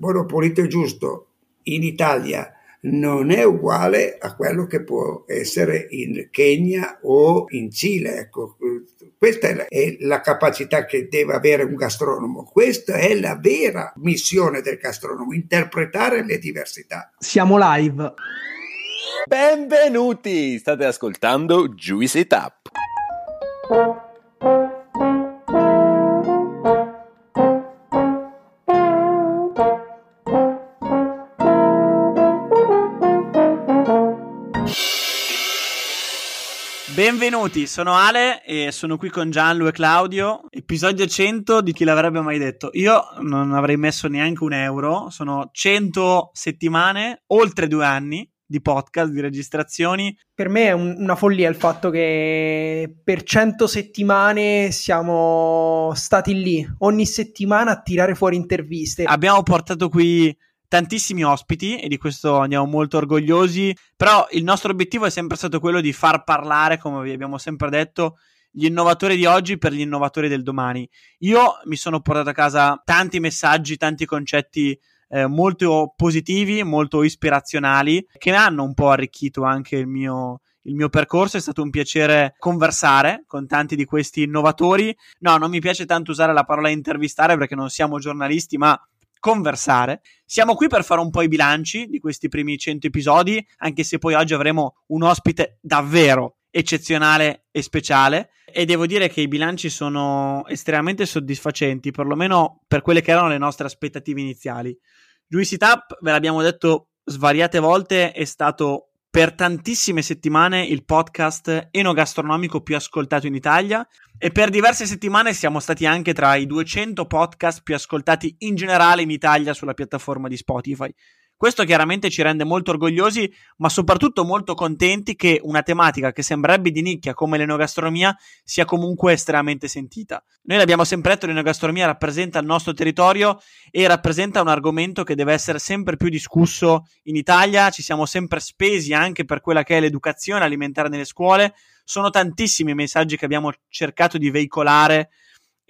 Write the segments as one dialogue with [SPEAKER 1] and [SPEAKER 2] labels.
[SPEAKER 1] monopolito giusto in Italia non è uguale a quello che può essere in Kenya o in Cile. Ecco, questa è la capacità che deve avere un gastronomo. Questa è la vera missione del gastronomo, interpretare le diversità.
[SPEAKER 2] Siamo live.
[SPEAKER 3] Benvenuti! State ascoltando Juicy Tap.
[SPEAKER 2] Benvenuti, sono Ale e sono qui con Gianlu e Claudio. Episodio 100 di chi l'avrebbe mai detto. Io non avrei messo neanche un euro, sono 100 settimane, oltre due anni di podcast, di registrazioni.
[SPEAKER 4] Per me è un, una follia il fatto che per 100 settimane siamo stati lì, ogni settimana a tirare fuori interviste.
[SPEAKER 2] Abbiamo portato qui tantissimi ospiti e di questo andiamo molto orgogliosi, però il nostro obiettivo è sempre stato quello di far parlare, come vi abbiamo sempre detto, gli innovatori di oggi per gli innovatori del domani. Io mi sono portato a casa tanti messaggi, tanti concetti eh, molto positivi, molto ispirazionali, che hanno un po' arricchito anche il mio, il mio percorso. È stato un piacere conversare con tanti di questi innovatori. No, non mi piace tanto usare la parola intervistare perché non siamo giornalisti, ma conversare. Siamo qui per fare un po' i bilanci di questi primi 100 episodi, anche se poi oggi avremo un ospite davvero eccezionale e speciale e devo dire che i bilanci sono estremamente soddisfacenti, perlomeno per quelle che erano le nostre aspettative iniziali. Juicy Tap, ve l'abbiamo detto svariate volte, è stato per tantissime settimane il podcast enogastronomico più ascoltato in Italia e per diverse settimane siamo stati anche tra i 200 podcast più ascoltati in generale in Italia sulla piattaforma di Spotify. Questo chiaramente ci rende molto orgogliosi, ma soprattutto molto contenti che una tematica che sembrerebbe di nicchia come l'enogastronomia sia comunque estremamente sentita. Noi l'abbiamo sempre detto, l'enogastronomia rappresenta il nostro territorio e rappresenta un argomento che deve essere sempre più discusso in Italia, ci siamo sempre spesi anche per quella che è l'educazione alimentare nelle scuole. Sono tantissimi i messaggi che abbiamo cercato di veicolare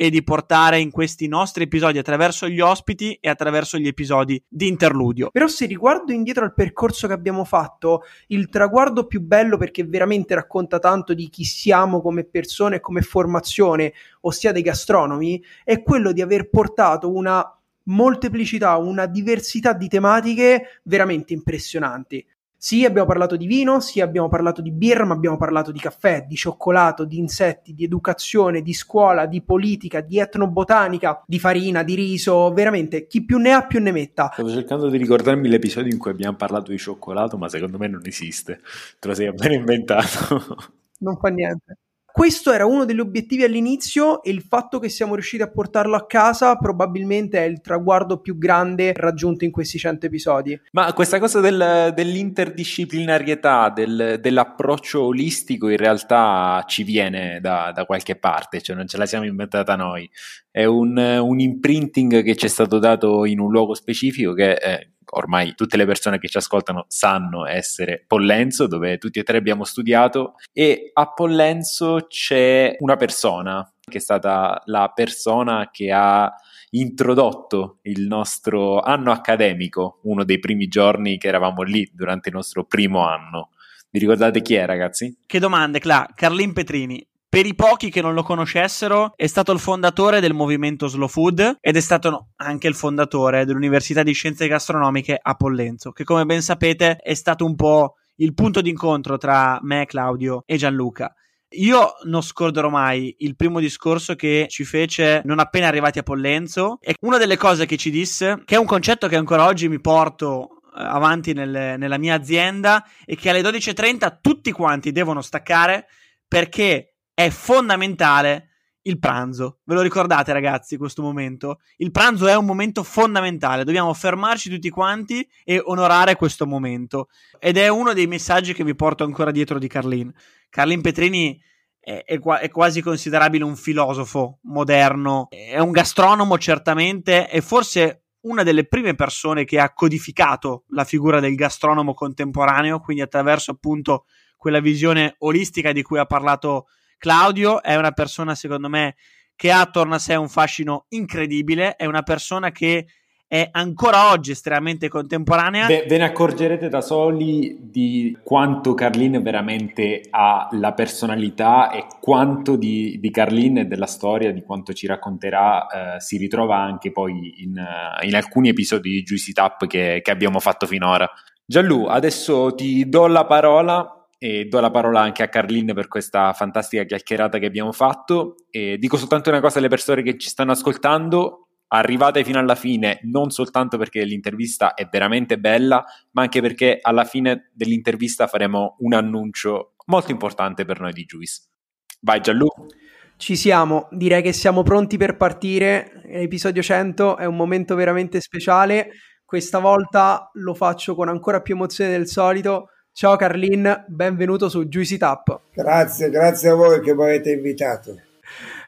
[SPEAKER 2] e di portare in questi nostri episodi attraverso gli ospiti e attraverso gli episodi di interludio.
[SPEAKER 4] Però se riguardo indietro al percorso che abbiamo fatto, il traguardo più bello perché veramente racconta tanto di chi siamo come persone e come formazione, ossia dei gastronomi, è quello di aver portato una molteplicità, una diversità di tematiche veramente impressionanti. Sì, abbiamo parlato di vino, sì, abbiamo parlato di birra, ma abbiamo parlato di caffè, di cioccolato, di insetti, di educazione, di scuola, di politica, di etnobotanica, di farina, di riso, veramente chi più ne ha più ne metta.
[SPEAKER 3] Stavo cercando di ricordarmi l'episodio in cui abbiamo parlato di cioccolato, ma secondo me non esiste. Te lo sei appena inventato.
[SPEAKER 4] Non fa niente. Questo era uno degli obiettivi all'inizio e il fatto che siamo riusciti a portarlo a casa probabilmente è il traguardo più grande raggiunto in questi 100 episodi.
[SPEAKER 3] Ma questa cosa del, dell'interdisciplinarietà, del, dell'approccio olistico in realtà ci viene da, da, qualche parte, cioè non ce la siamo inventata noi. È un, un imprinting che ci è stato dato in un luogo specifico che è ormai tutte le persone che ci ascoltano sanno essere Pollenzo, dove tutti e tre abbiamo studiato, e a Pollenzo c'è una persona che è stata la persona che ha introdotto il nostro anno accademico, uno dei primi giorni che eravamo lì durante il nostro primo anno. Vi ricordate chi è, ragazzi?
[SPEAKER 2] Che domande, Cla? Carlin Petrini. Per i pochi che non lo conoscessero, è stato il fondatore del movimento Slow Food ed è stato anche il fondatore dell'Università di Scienze Gastronomiche a Pollenzo, che come ben sapete è stato un po' il punto d'incontro tra me, Claudio e Gianluca. Io non scorderò mai il primo discorso che ci fece non appena arrivati a Pollenzo e una delle cose che ci disse, che è un concetto che ancora oggi mi porto eh, avanti nelle, nella mia azienda, e che alle 12.30 tutti quanti devono staccare perché è fondamentale il pranzo. Ve lo ricordate, ragazzi, questo momento? Il pranzo è un momento fondamentale. Dobbiamo fermarci tutti quanti e onorare questo momento. Ed è uno dei messaggi che mi porto ancora dietro di Carlin. Carlin Petrini è, è, è quasi considerabile un filosofo moderno, è un gastronomo, certamente, e forse una delle prime persone che ha codificato la figura del gastronomo contemporaneo, quindi attraverso appunto quella visione olistica di cui ha parlato Claudio è una persona, secondo me, che ha attorno a sé un fascino incredibile, è una persona che è ancora oggi estremamente contemporanea.
[SPEAKER 3] Ve, ve ne accorgerete da soli di quanto Carlin veramente ha la personalità e quanto di, di Carlin e della storia, di quanto ci racconterà, eh, si ritrova anche poi in, in, alcuni episodi di Juicy Tap che, che abbiamo fatto finora. Gianlu, adesso ti do la parola e do la parola anche a Carlin per questa fantastica chiacchierata che abbiamo fatto. E dico soltanto una cosa alle persone che ci stanno ascoltando: arrivate fino alla fine, non soltanto perché l'intervista è veramente bella, ma anche perché alla fine dell'intervista faremo un annuncio molto importante per noi di Juice. Vai Gianlu.
[SPEAKER 4] Ci siamo, direi che siamo pronti per partire. Episodio 100 è un momento veramente speciale. Questa volta lo faccio con ancora più emozione del solito. Ciao Carlin, benvenuto su Juicy Tap.
[SPEAKER 1] Grazie, grazie a voi che mi avete invitato.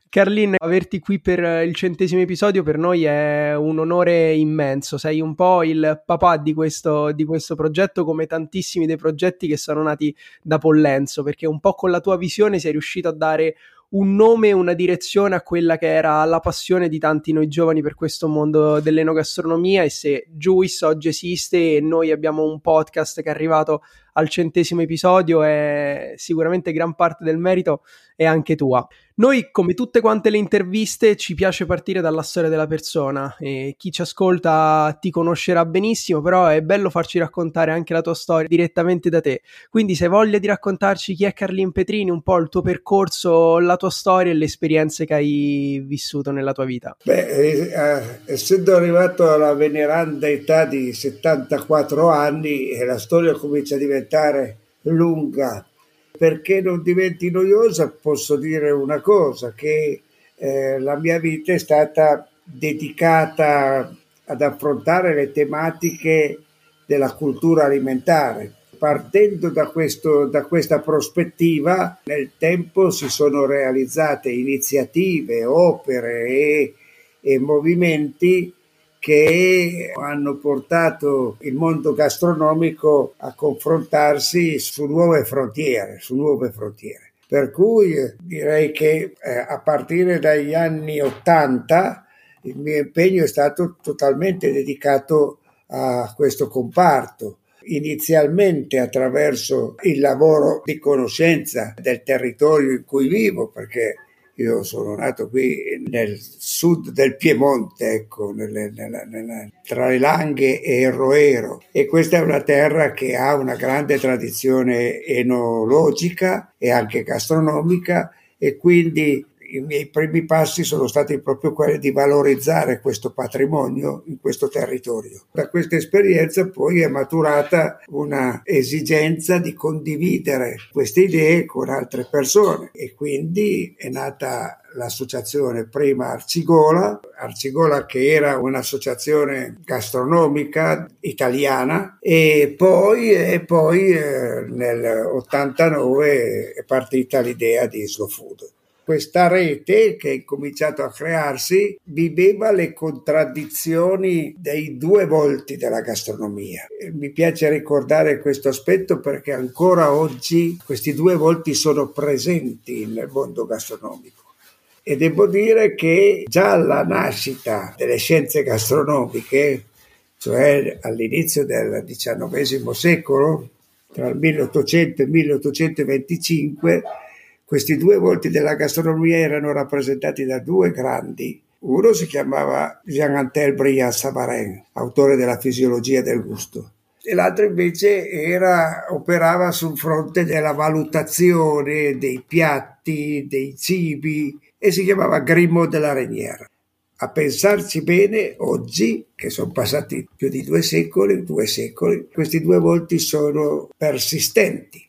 [SPEAKER 4] Carlin, averti qui per il centesimo episodio per noi è un onore immenso. Sei un po' il papà di questo, di questo, progetto, come tantissimi dei progetti che sono nati da Pollenzo, perché un po' con la tua visione sei riuscito a dare un nome e una direzione a quella che era la passione di tanti noi giovani per questo mondo dell'enogastronomia e se Juice oggi esiste e noi abbiamo un podcast che è arrivato al centesimo episodio è sicuramente gran parte del merito è anche tua. Noi, come tutte quante le interviste, ci piace partire dalla storia della persona e chi ci ascolta ti conoscerà benissimo, però è bello farci raccontare anche la tua storia direttamente da te. Quindi se hai voglia di raccontarci chi è Carlin Petrini, un po' il tuo percorso, la tua storia e le esperienze che hai vissuto nella tua vita.
[SPEAKER 1] Beh, eh, eh essendo arrivato alla veneranda età di 74 anni, e la storia comincia a diventare lunga perché non diventi noiosa posso dire una cosa, che eh, la mia vita è stata dedicata ad affrontare le tematiche della cultura alimentare. Partendo da, questo, da questa prospettiva, nel tempo si sono realizzate iniziative, opere e, e movimenti che hanno portato il mondo gastronomico a confrontarsi su nuove frontiere, su nuove frontiere. Per cui eh, direi che eh, a partire dagli anni Ottanta il mio impegno è stato totalmente dedicato a questo comparto inizialmente attraverso il lavoro di conoscenza del territorio in cui vivo, perché io sono nato qui nel sud del Piemonte, ecco, nelle, nella, nella, tra le Langhe e il Roero. E questa è una terra che ha una grande tradizione enologica e anche gastronomica e quindi i miei primi passi sono stati proprio quelli di valorizzare questo patrimonio in questo territorio. Da questa esperienza poi è maturata una esigenza di condividere queste idee con altre persone e quindi è nata l'associazione prima Arcigola, Arcigola che era un'associazione gastronomica italiana e poi, e poi eh, nel 89 è partita l'idea di Slow Food questa rete che è cominciato a crearsi viveva le contraddizioni dei due volti della gastronomia. Mi piace ricordare questo aspetto perché ancora oggi questi due volti sono presenti nel mondo gastronomico. E devo dire che già alla nascita delle scienze gastronomiche, cioè all'inizio del XIX secolo, tra il 1800 e il 1825, questi due volti della gastronomia erano rappresentati da due grandi. Uno si chiamava Jean-Antel Briand-Savarin, autore della fisiologia del gusto, e l'altro invece era, operava sul fronte della valutazione dei piatti, dei cibi, e si chiamava Grimaud de la Renière. A pensarci bene, oggi, che sono passati più di due secoli, due secoli, questi due volti sono persistenti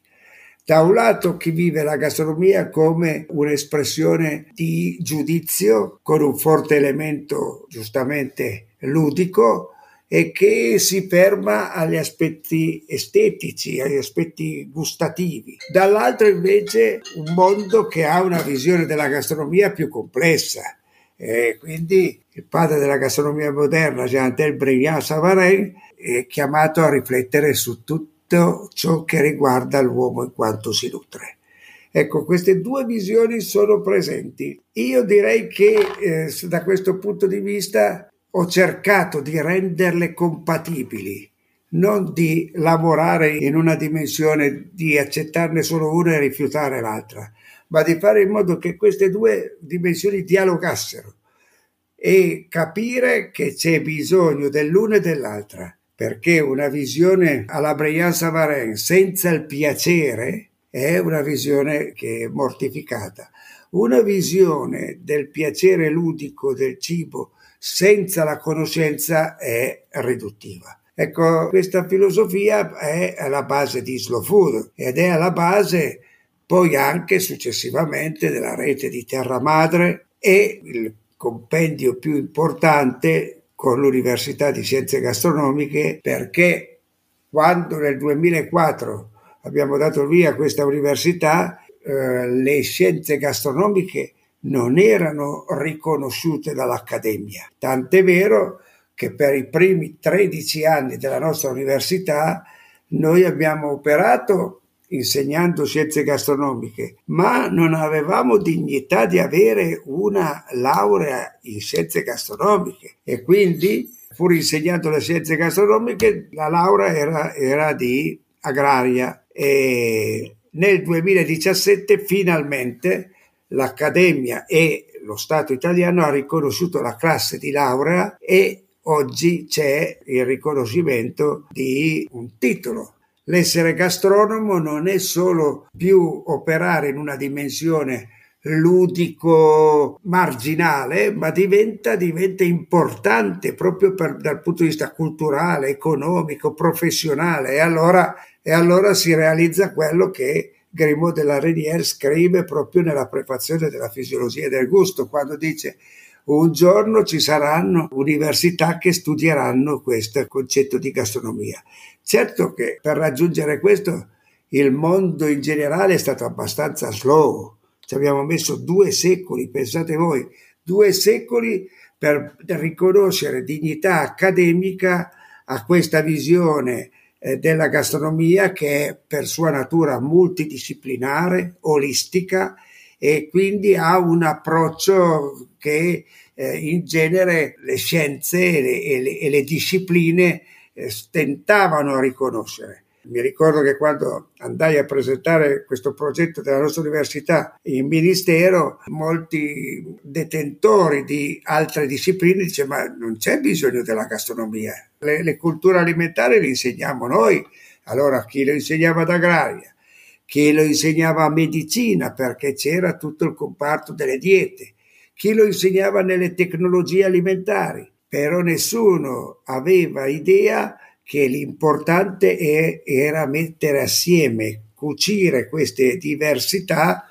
[SPEAKER 1] da un lato chi vive la gastronomia come un'espressione di giudizio con un forte elemento giustamente ludico e che si ferma agli aspetti estetici, agli aspetti gustativi. Dall'altro invece un mondo che ha una visione della gastronomia più complessa. E quindi il padre della gastronomia moderna, Jean-Antel Briand-Savarin, è chiamato a riflettere su tutto tutto ciò che riguarda l'uomo in quanto si nutre. Ecco, queste due visioni sono presenti. Io direi che eh, da questo punto di vista ho cercato di renderle compatibili, non di lavorare in una dimensione di accettarne solo una e rifiutare l'altra, ma di fare in modo che queste due dimensioni dialogassero e capire che c'è bisogno dell'una e dell'altra, perché una visione alla Brian Savarin senza il piacere è una visione che è mortificata. Una visione del piacere ludico del cibo senza la conoscenza è riduttiva. Ecco, questa filosofia è alla base di Slow Food ed è alla base poi anche successivamente della rete di Terra Madre e il compendio più importante con l'Università di Scienze Gastronomiche perché quando nel 2004 abbiamo dato via questa università, eh, le scienze gastronomiche non erano riconosciute dall'Accademia. Tant'è vero che per i primi 13 anni della nostra università noi abbiamo operato insegnando scienze gastronomiche, ma non avevamo dignità di avere una laurea in scienze gastronomiche e quindi pur insegnando le scienze gastronomiche la laurea era, era di agraria e nel 2017 finalmente l'Accademia e lo Stato italiano ha riconosciuto la classe di laurea e oggi c'è il riconoscimento di un titolo. L'essere gastronomo non è solo più operare in una dimensione ludico marginale, ma diventa, diventa importante proprio per, dal punto di vista culturale, economico, professionale. E allora, e allora si realizza quello che Grimaud de la Renière scrive proprio nella prefazione della fisiologia del gusto, quando dice un giorno ci saranno università che studieranno questo concetto di gastronomia. Certo che per raggiungere questo il mondo in generale è stato abbastanza slow, ci abbiamo messo due secoli, pensate voi, due secoli per riconoscere dignità accademica a questa visione eh, della gastronomia che è per sua natura multidisciplinare, olistica e quindi ha un approccio che eh, in genere le scienze e le, e le, e le discipline eh, stentavano a riconoscere. Mi ricordo che quando andai a presentare questo progetto della nostra università in ministero, molti detentori di altre discipline dicevano ma non c'è bisogno della gastronomia, le, le culture alimentari le insegniamo noi. Allora chi lo insegnava ad agraria, chi lo insegnava a medicina perché c'era tutto il comparto delle diete, chi lo insegnava nelle tecnologie alimentari, però nessuno aveva idea che l'importante era mettere assieme, cucire queste diversità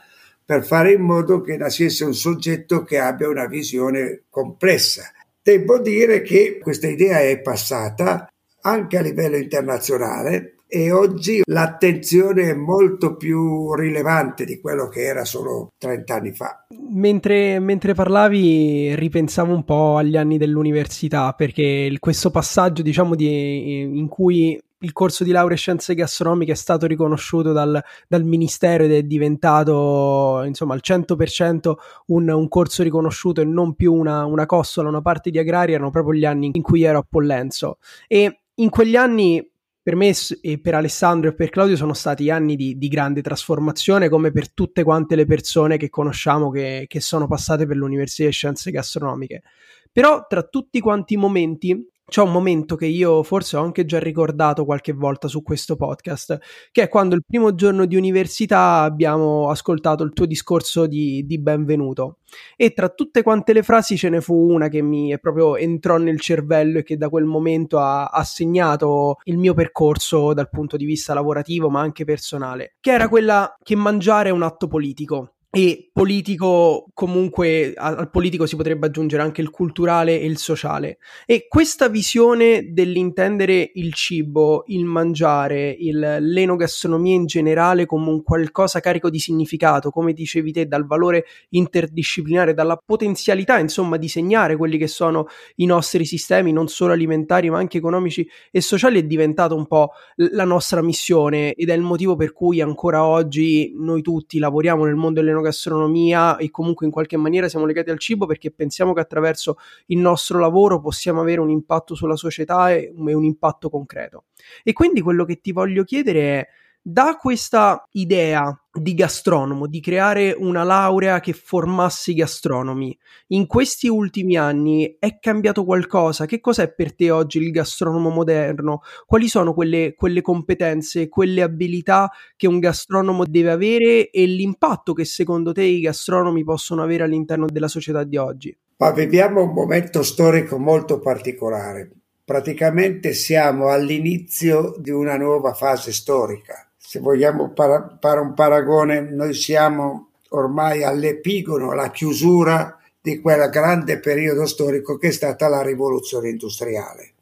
[SPEAKER 1] per fare in modo che nascesse un soggetto che abbia una visione complessa. Devo dire che questa idea è passata anche a livello internazionale e oggi l'attenzione è molto più rilevante di quello che era solo 30 anni fa.
[SPEAKER 4] Mentre, mentre parlavi ripensavo un po' agli anni dell'università perché questo passaggio diciamo di, in cui il corso di laurea in scienze gastronomiche è stato riconosciuto dal, dal Ministero ed è diventato insomma al 100% un, un, corso riconosciuto e non più una, una costola, una parte di agraria, erano proprio gli anni in cui ero a Pollenzo. E in quegli anni per me e per Alessandro e per Claudio sono stati anni di, di, grande trasformazione, come per tutte quante le persone che conosciamo che, che sono passate per l'Università di Scienze Gastronomiche. Però tra tutti quanti i momenti c'è un momento che io forse ho anche già ricordato qualche volta su questo podcast, che è quando il primo giorno di università abbiamo ascoltato il tuo discorso di, di benvenuto. E tra tutte quante le frasi ce ne fu una che mi proprio entrò nel cervello e che da quel momento ha, ha segnato il mio percorso dal punto di vista lavorativo ma anche personale, che era quella che mangiare è un atto politico e politico comunque al politico si potrebbe aggiungere anche il culturale e il sociale. E questa visione dell'intendere il cibo, il mangiare, il, l'enogastronomia in generale come un qualcosa carico di significato, come dicevi te, dal valore interdisciplinare, dalla potenzialità insomma di segnare quelli che sono i nostri sistemi non solo alimentari ma anche economici e sociali è diventato un po' la nostra missione ed è il motivo per cui ancora oggi noi tutti lavoriamo nel mondo dell'enogastronomia l'enogastronomia e comunque in qualche maniera siamo legati al cibo perché pensiamo che attraverso il nostro lavoro possiamo avere un impatto sulla società e un impatto concreto. E quindi quello che ti voglio chiedere è da questa idea di gastronomo, di creare una laurea che formasse i gastronomi, in questi ultimi anni è cambiato qualcosa? Che cos'è per te oggi il gastronomo moderno? Quali sono quelle, quelle competenze, quelle abilità che un gastronomo deve avere e l'impatto che secondo te i gastronomi possono avere all'interno della società di oggi?
[SPEAKER 1] Ma viviamo un momento storico molto particolare. Praticamente siamo all'inizio di una nuova fase storica se vogliamo para- fare un paragone, noi siamo ormai all'epigono, alla chiusura di quel grande periodo storico che è stata la rivoluzione industriale,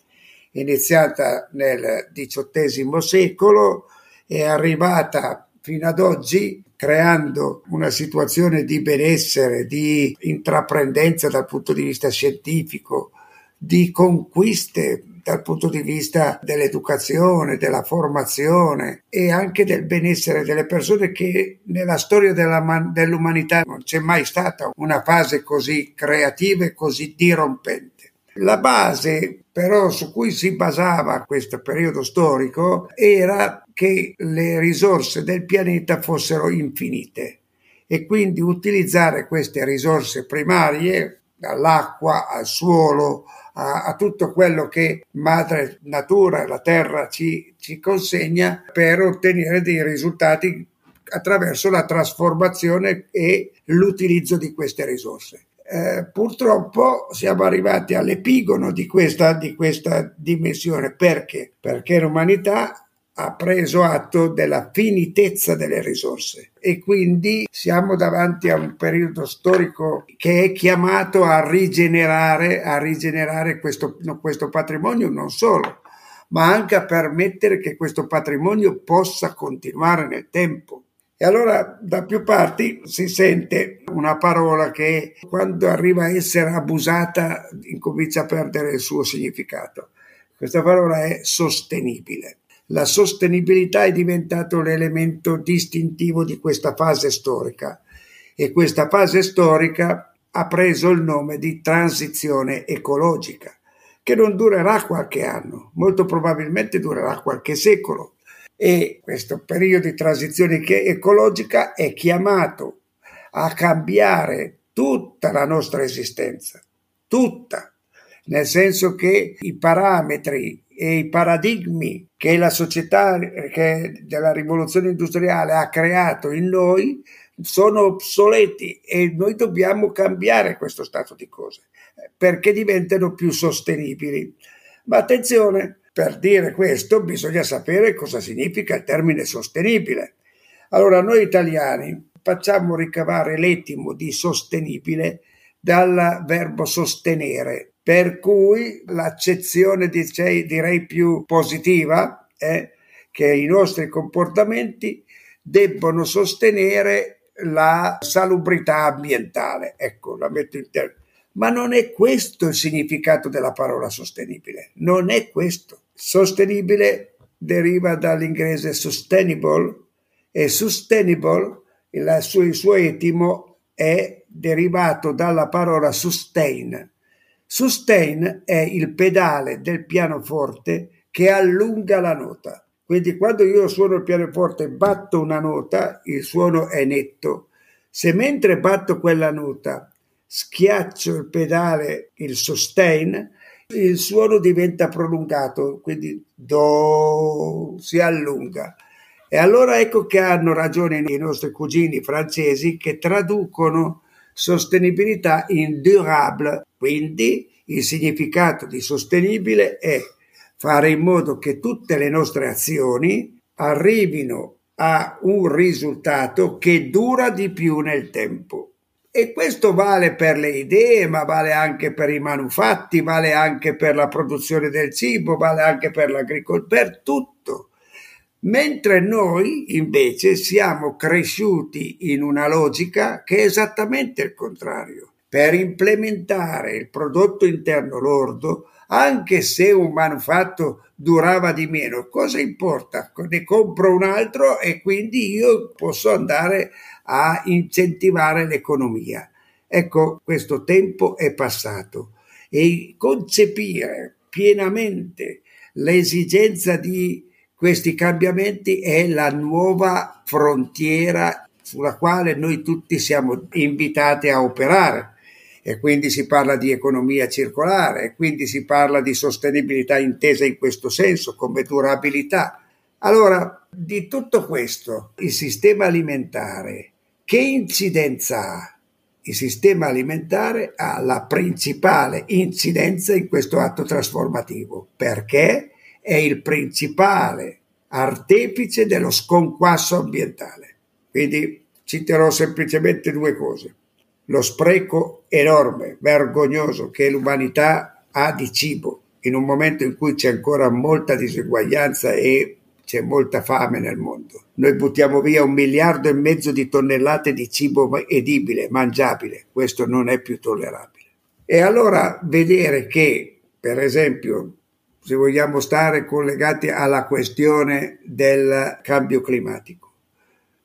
[SPEAKER 1] iniziata nel XVIII secolo e arrivata fino ad oggi creando una situazione di benessere, di intraprendenza dal punto di vista scientifico, di conquiste dal punto di vista dell'educazione, della formazione e anche del benessere delle persone che nella storia della, dell'umanità non c'è mai stata una fase così creativa e così dirompente. La base però su cui si basava questo periodo storico era che le risorse del pianeta fossero infinite e quindi utilizzare queste risorse primarie, dall'acqua al suolo, a, a tutto quello che madre natura, la terra ci, ci consegna per ottenere dei risultati attraverso la trasformazione e l'utilizzo di queste risorse. Eh, purtroppo siamo arrivati all'epigono di questa, di questa dimensione. Perché? Perché l'umanità ha preso atto della finitezza delle risorse e quindi siamo davanti a un periodo storico che è chiamato a rigenerare, a rigenerare questo, questo patrimonio non solo, ma anche a permettere che questo patrimonio possa continuare nel tempo. E allora da più parti si sente una parola che quando arriva a essere abusata incomincia a perdere il suo significato. Questa parola è sostenibile la sostenibilità è diventato l'elemento distintivo di questa fase storica e questa fase storica ha preso il nome di transizione ecologica, che non durerà qualche anno, molto probabilmente durerà qualche secolo. E questo periodo di transizione ecologica è chiamato a cambiare tutta la nostra esistenza, tutta, nel senso che i parametri e i paradigmi che la società che della rivoluzione industriale ha creato in noi sono obsoleti e noi dobbiamo cambiare questo stato di cose perché diventano più sostenibili. Ma attenzione, per dire questo bisogna sapere cosa significa il termine sostenibile. Allora noi italiani facciamo ricavare l'etimo di sostenibile dal verbo sostenere, per cui l'accezione direi più positiva è che i nostri comportamenti debbono sostenere la salubrità ambientale. Ecco, la metto in termini. Ma non è questo il significato della parola sostenibile, non è questo. Sostenibile deriva dall'inglese sustainable e sustainable, il suo, il suo etimo è derivato dalla parola sustain, Sustain è il pedale del pianoforte che allunga la nota. Quindi quando io suono il pianoforte e batto una nota, il suono è netto. Se mentre batto quella nota schiaccio il pedale, il sustain, il suono diventa prolungato, quindi do si allunga. E allora ecco che hanno ragione i nostri cugini francesi che traducono sostenibilità in durable, quindi il significato di sostenibile è fare in modo che tutte le nostre azioni arrivino a un risultato che dura di più nel tempo. E questo vale per le idee, ma vale anche per i manufatti, vale anche per la produzione del cibo, vale anche per l'agricoltura, per tutto mentre noi invece siamo cresciuti in una logica che è esattamente il contrario. Per implementare il prodotto interno lordo anche se un manufatto durava di meno, cosa importa? Ne compro un altro e quindi io posso andare a incentivare l'economia. Ecco, questo tempo è passato e concepire pienamente l'esigenza di questi cambiamenti è la nuova frontiera sulla quale noi tutti siamo invitati a operare e quindi si parla di economia circolare e quindi si parla di sostenibilità intesa in questo senso come durabilità. Allora, di tutto questo, il sistema alimentare, che incidenza ha? Il sistema alimentare ha la principale incidenza in questo atto trasformativo perché è il principale artefice dello sconquasso ambientale. Quindi citerò semplicemente due cose. Lo spreco enorme, vergognoso che l'umanità ha di cibo in un momento in cui c'è ancora molta diseguaglianza e c'è molta fame nel mondo. Noi buttiamo via un miliardo e mezzo di tonnellate di cibo edibile, mangiabile. Questo non è più tollerabile. E allora vedere che, per esempio, se vogliamo stare collegati alla questione del cambio climatico,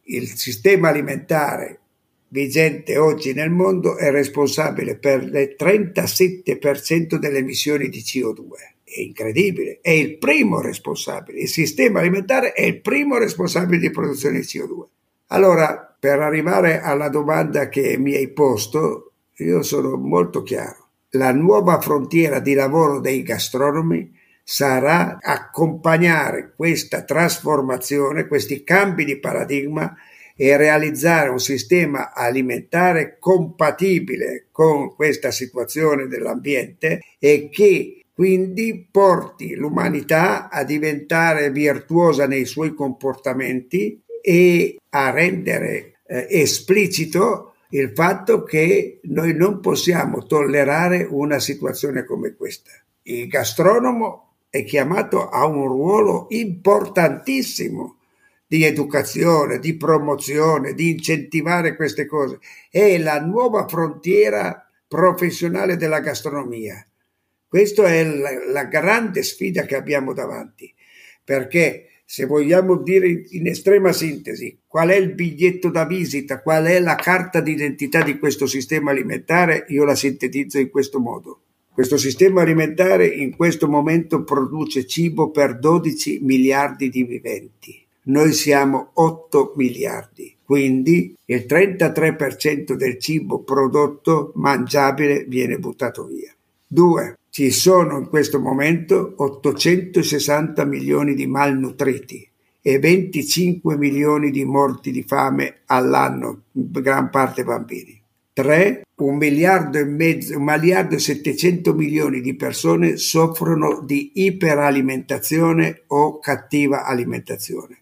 [SPEAKER 1] il sistema alimentare vigente oggi nel mondo è responsabile per il 37% delle emissioni di CO2. È incredibile, è il primo responsabile. Il sistema alimentare è il primo responsabile di produzione di CO2. Allora, per arrivare alla domanda che mi hai posto, io sono molto chiaro. La nuova frontiera di lavoro dei gastronomi sarà accompagnare questa trasformazione, questi cambi di paradigma e realizzare un sistema alimentare compatibile con questa situazione dell'ambiente e che quindi porti l'umanità a diventare virtuosa nei suoi comportamenti e a rendere eh, esplicito il fatto che noi non possiamo tollerare una situazione come questa. Il gastronomo è chiamato a un ruolo importantissimo di educazione, di promozione, di incentivare queste cose. È la nuova frontiera professionale della gastronomia. Questa è la, la grande sfida che abbiamo davanti, perché se vogliamo dire in estrema sintesi qual è il biglietto da visita, qual è la carta d'identità di questo sistema alimentare, io la sintetizzo in questo modo. Questo sistema alimentare in questo momento produce cibo per 12 miliardi di viventi. Noi siamo 8 miliardi, quindi il 33% del cibo prodotto mangiabile viene buttato via. 2. Ci sono in questo momento 860 milioni di malnutriti e 25 milioni di morti di fame all'anno, gran parte bambini. 3. Un miliardo e mezzo, un miliardo e 700 milioni di persone soffrono di iperalimentazione o cattiva alimentazione.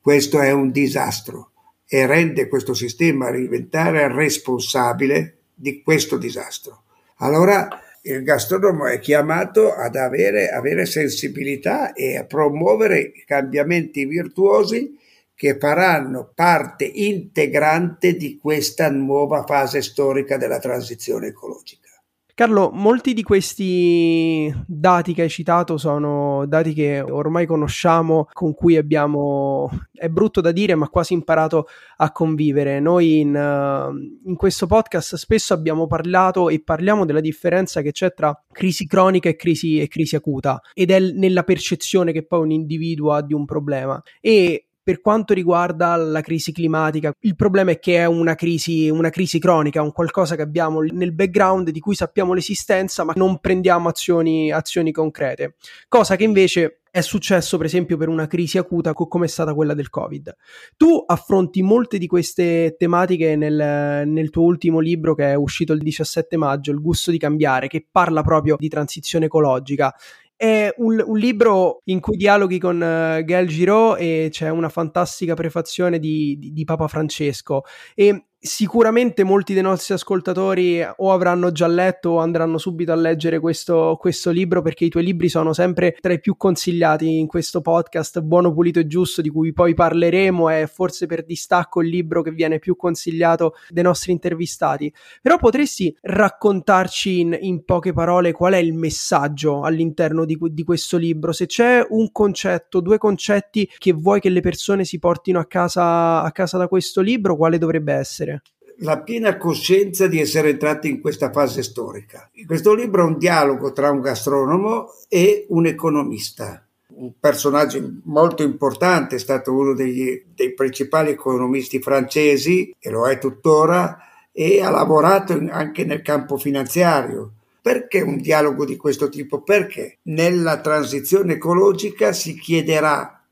[SPEAKER 1] Questo è un disastro e rende questo sistema diventare responsabile di questo disastro. Allora il gastronomo è chiamato ad avere, avere sensibilità e a promuovere cambiamenti virtuosi che faranno parte integrante di questa nuova fase storica della transizione ecologica.
[SPEAKER 4] Carlo, molti di questi dati che hai citato sono dati che ormai conosciamo, con cui abbiamo, è brutto da dire, ma quasi imparato a convivere. Noi in, uh, in, questo podcast spesso abbiamo parlato e parliamo della differenza che c'è tra crisi cronica e crisi, e crisi acuta, ed è nella percezione che poi un individuo ha di un problema. E per quanto riguarda la crisi climatica, il problema è che è una crisi, una crisi cronica, un qualcosa che abbiamo nel background di cui sappiamo l'esistenza, ma non prendiamo azioni, azioni concrete. Cosa che invece è successo per esempio per una crisi acuta come è stata quella del Covid. Tu affronti molte di queste tematiche nel, nel, tuo ultimo libro che è uscito il 17 maggio, Il gusto di cambiare, che parla proprio di transizione ecologica è un, un, libro in cui dialoghi con uh, Gail Giraud e c'è una fantastica prefazione di, di, di Papa Francesco. E sicuramente molti dei nostri ascoltatori o avranno già letto o andranno subito a leggere questo, questo, libro perché i tuoi libri sono sempre tra i più consigliati in questo podcast Buono, Pulito e Giusto di cui poi parleremo è forse per distacco il libro che viene più consigliato dai nostri intervistati però potresti raccontarci in, in poche parole qual è il messaggio all'interno di, di questo libro se c'è un concetto, due concetti che vuoi che le persone si portino a casa, a casa da questo libro quale dovrebbe essere?
[SPEAKER 1] La piena coscienza di essere entrati in questa fase storica. Questo libro è un dialogo tra un gastronomo e un economista, un personaggio molto importante, è stato uno degli, dei principali economisti francesi, e lo è tuttora, e ha lavorato anche nel campo finanziario. Perché un dialogo di questo tipo? Perché nella transizione ecologica si chiederà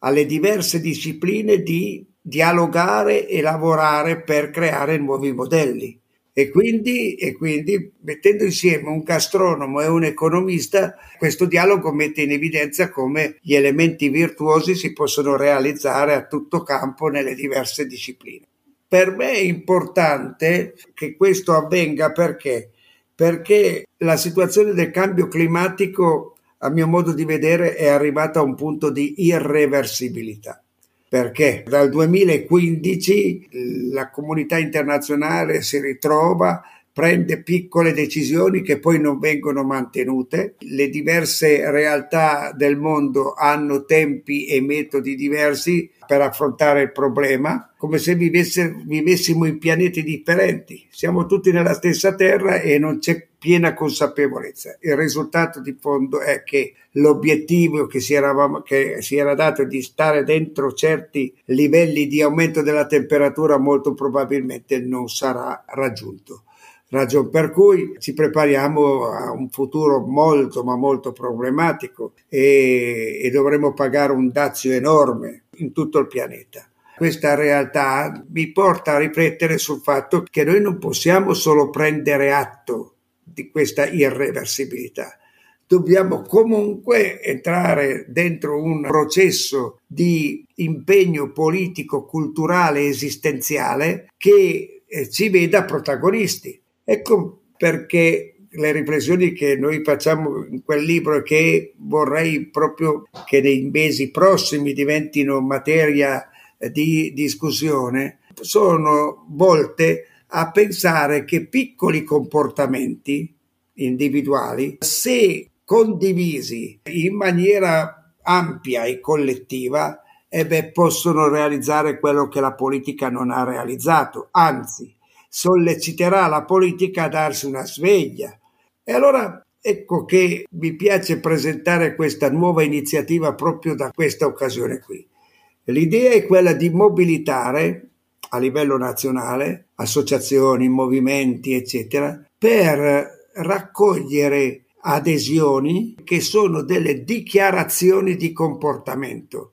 [SPEAKER 1] alle diverse discipline di dialogare e lavorare per creare nuovi modelli. E quindi, e quindi, mettendo insieme un gastronomo e un economista, questo dialogo mette in evidenza come gli elementi virtuosi si possono realizzare a tutto campo nelle diverse discipline. Per me è importante che questo avvenga perché? Perché la situazione del cambio climatico, a mio modo di vedere, è arrivata a un punto di irreversibilità perché dal 2015 la comunità internazionale si ritrova prende piccole decisioni che poi non vengono mantenute. Le diverse realtà del mondo hanno tempi e metodi diversi per affrontare il problema, come se vivesse, vivessimo in pianeti differenti. Siamo tutti nella stessa Terra e non c'è piena consapevolezza. Il risultato di fondo è che l'obiettivo che si, eravamo, che si era dato di stare dentro certi livelli di aumento della temperatura molto probabilmente non sarà raggiunto ragion per cui ci prepariamo a un futuro molto ma molto problematico e, e dovremo pagare un dazio enorme in tutto il pianeta. Questa realtà mi porta a riflettere sul fatto che noi non possiamo solo prendere atto di questa irreversibilità, dobbiamo comunque entrare dentro un processo di impegno politico, culturale, esistenziale che eh, ci veda protagonisti. Ecco perché le riflessioni che noi facciamo in quel libro e che vorrei proprio che nei mesi prossimi diventino materia di discussione sono volte a pensare che piccoli comportamenti individuali, se condivisi in maniera ampia e collettiva, eh beh, possono realizzare quello che la politica non ha realizzato, anzi solleciterà la politica a darsi una sveglia. E allora ecco che mi piace presentare questa nuova iniziativa proprio da questa occasione qui. L'idea è quella di mobilitare a livello nazionale associazioni, movimenti, eccetera, per raccogliere adesioni che sono delle dichiarazioni di comportamento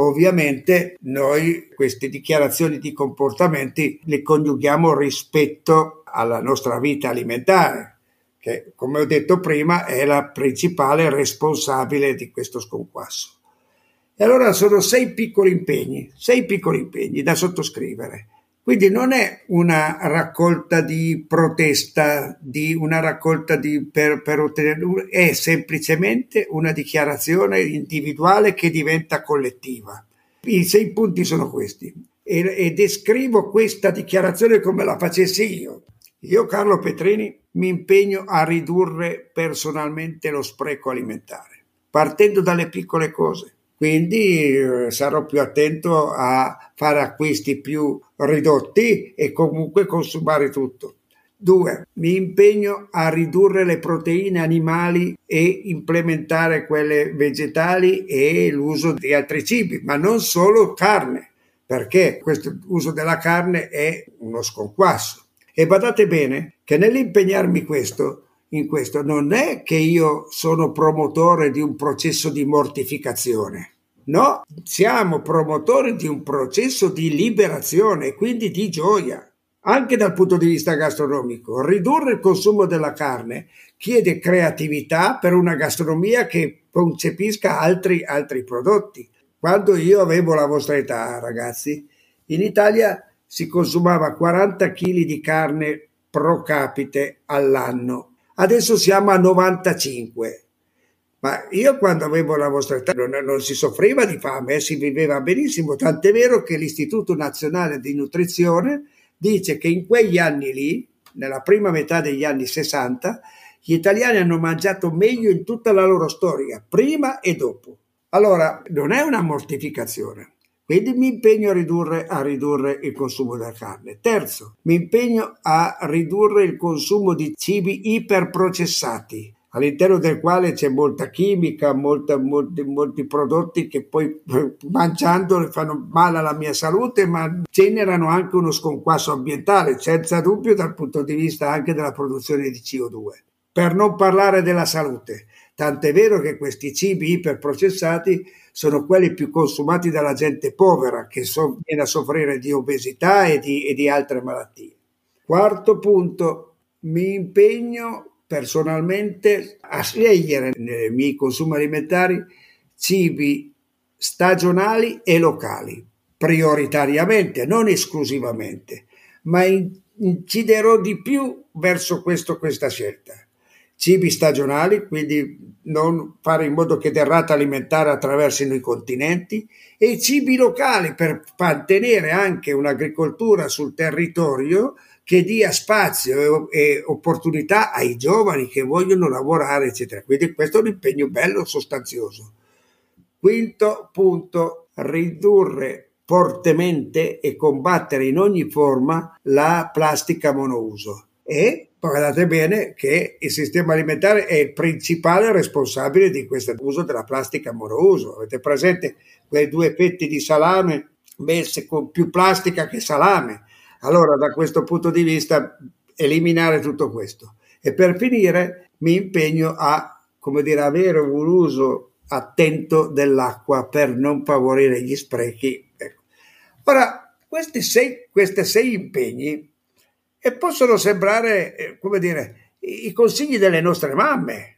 [SPEAKER 1] Ovviamente noi queste dichiarazioni di comportamenti le coniughiamo rispetto alla nostra vita alimentare, che come ho detto prima è la principale responsabile di questo sconquasso. E allora sono sei piccoli impegni, sei piccoli impegni da sottoscrivere quindi non è una raccolta di protesta, di una raccolta di, per, per ottenere, è semplicemente una dichiarazione individuale che diventa collettiva. I sei punti sono questi e, e descrivo questa dichiarazione come la facessi io. Io, Carlo Petrini, mi impegno a ridurre personalmente lo spreco alimentare, partendo dalle piccole cose quindi eh, sarò più attento a fare acquisti più ridotti e comunque consumare tutto. Due, mi impegno a ridurre le proteine animali e implementare quelle vegetali e l'uso di altri cibi, ma non solo carne, perché questo uso della carne è uno sconquasso. E badate bene che nell'impegnarmi questo, in questo non è che io sono promotore di un processo di mortificazione. No, siamo promotori di un processo di liberazione quindi di gioia. Anche dal punto di vista gastronomico, ridurre il consumo della carne chiede creatività per una gastronomia che concepisca altri, altri prodotti. Quando io avevo la vostra età, ragazzi, in Italia si consumava 40 kg di carne pro capite all'anno. Adesso siamo a 95. Ma io quando avevo la vostra età non, non si soffriva di fame, eh, si viveva benissimo, tant'è vero che l'Istituto Nazionale di Nutrizione dice che in quegli anni lì, nella prima metà degli anni 60, gli italiani hanno mangiato meglio in tutta la loro storia, prima e dopo. Allora, non è una mortificazione. Quindi mi impegno a ridurre, a ridurre, il consumo della carne. Terzo, mi impegno a ridurre il consumo di cibi iperprocessati, all'interno del quale c'è molta chimica, molta, molti, molti, prodotti che poi mangiando fanno male alla mia salute, ma generano anche uno sconquasso ambientale, senza dubbio dal punto di vista anche della produzione di CO2. Per non parlare della salute, tant'è vero che questi cibi iperprocessati sono quelli più consumati dalla gente povera che so, viene a soffrire di obesità e di, e di altre malattie. Quarto punto, mi impegno personalmente a scegliere nei miei consumi alimentari cibi stagionali e locali, prioritariamente, non esclusivamente, ma inciderò di più verso questo, questa scelta cibi stagionali, quindi non fare in modo che derrata alimentare attraversino i continenti, e cibi locali per mantenere anche un'agricoltura sul territorio che dia spazio e, opportunità ai giovani che vogliono lavorare, eccetera. Quindi questo è un impegno bello, sostanzioso. Quinto punto, ridurre fortemente e combattere in ogni forma la plastica monouso e guardate bene che il sistema alimentare è il principale responsabile di questo uso della plastica monouso. Avete presente quei due petti di salame messi con più plastica che salame? Allora, da questo punto di vista, eliminare tutto questo. E per finire, mi impegno a, come dire, avere un uso attento dell'acqua per non favorire gli sprechi. Ecco. Ora, questi sei, questi sei impegni e possono sembrare, eh, come dire, i consigli delle nostre mamme,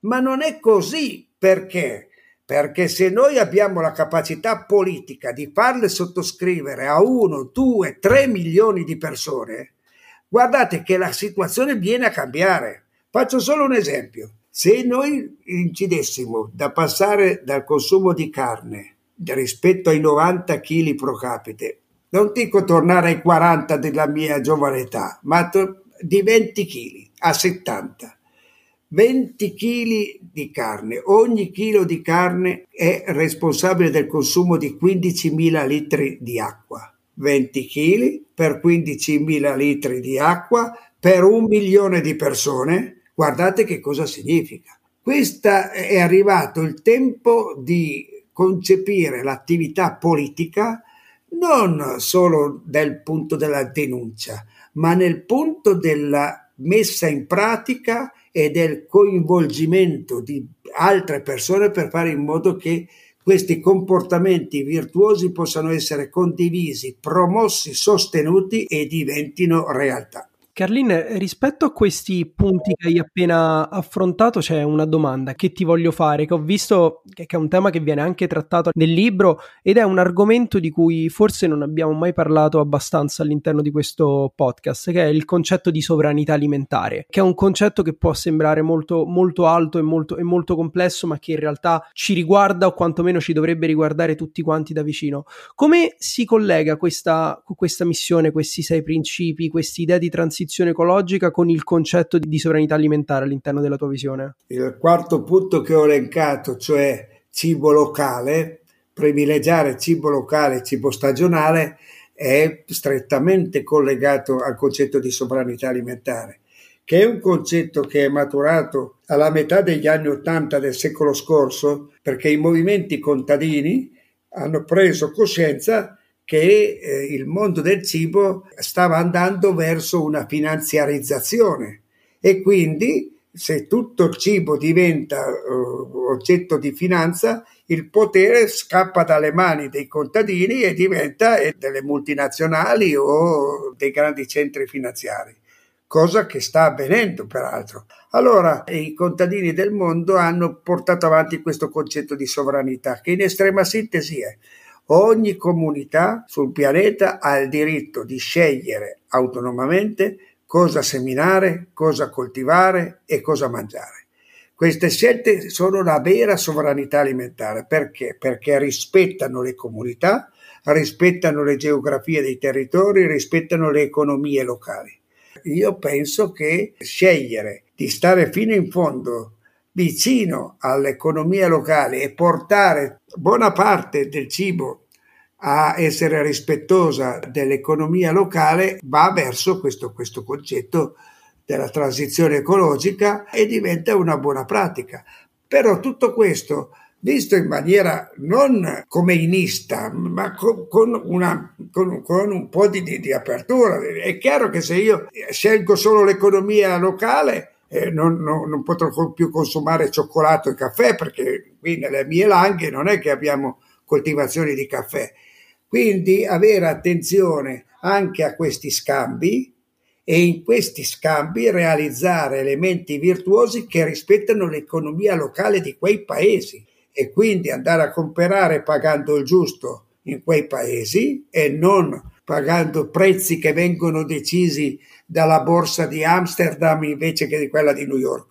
[SPEAKER 1] ma non è così perché? Perché se noi abbiamo la capacità politica di farle sottoscrivere a uno, due, tre milioni di persone, guardate che la situazione viene a cambiare. Faccio solo un esempio. Se noi incidessimo da passare dal consumo di carne rispetto ai 90 kg pro capite non dico tornare ai 40 della mia giovane età, ma to- di 20 kg a 70. 20 kg di carne. Ogni chilo di carne è responsabile del consumo di 15.000 litri di acqua. 20 kg per 15.000 litri di acqua per un milione di persone. Guardate che cosa significa. Questa è arrivato il tempo di concepire l'attività politica non solo dal punto della denuncia, ma nel punto della messa in pratica e del coinvolgimento di altre persone per fare in modo che questi comportamenti virtuosi possano essere condivisi, promossi, sostenuti e diventino realtà.
[SPEAKER 4] Carlin, rispetto a questi punti che hai appena affrontato, c'è una domanda che ti voglio fare, che ho visto che è un tema che viene anche trattato nel libro ed è un argomento di cui forse non abbiamo mai parlato abbastanza all'interno di questo podcast, che è il concetto di sovranità alimentare, che è un concetto che può sembrare molto, molto alto e molto, e molto complesso, ma che in realtà ci riguarda o quantomeno ci dovrebbe riguardare tutti quanti da vicino. Come si collega questa, questa missione, questi sei principi, questa idea di transizione? Transizione ecologica con il concetto di sovranità alimentare all'interno della tua visione?
[SPEAKER 1] Il quarto punto che ho elencato, cioè cibo locale, privilegiare cibo locale, cibo stagionale, è strettamente collegato al concetto di sovranità alimentare, che è un concetto che è maturato alla metà degli anni Ottanta del secolo scorso, perché i movimenti contadini hanno preso coscienza che eh, il mondo del cibo stava andando verso una finanziarizzazione e quindi se tutto il cibo diventa uh, oggetto di finanza, il potere scappa dalle mani dei contadini e diventa eh, delle multinazionali o dei grandi centri finanziari, cosa che sta avvenendo peraltro. Allora i contadini del mondo hanno portato avanti questo concetto di sovranità che in estrema sintesi è Ogni comunità sul pianeta ha il diritto di scegliere autonomamente cosa seminare, cosa coltivare e cosa mangiare. Queste scelte sono la vera sovranità alimentare. Perché? Perché rispettano le comunità, rispettano le geografie dei territori, rispettano le economie locali. Io penso che scegliere di stare fino in fondo vicino all'economia locale e portare buona parte del cibo a essere rispettosa dell'economia locale va verso questo, questo concetto della transizione ecologica e diventa una buona pratica. Però tutto questo visto in maniera non come inista, ma con, con, una, con, con un po' di, di, apertura. È chiaro che se io scelgo solo l'economia locale, eh, non, non, non, potrò più consumare cioccolato e caffè, perché qui nelle mie langhe non è che abbiamo coltivazioni di caffè. Quindi avere attenzione anche a questi scambi e in questi scambi realizzare elementi virtuosi che rispettano l'economia locale di quei paesi e quindi andare a comprare pagando il giusto in quei paesi e non pagando prezzi che vengono decisi dalla borsa di Amsterdam invece che di quella di New York.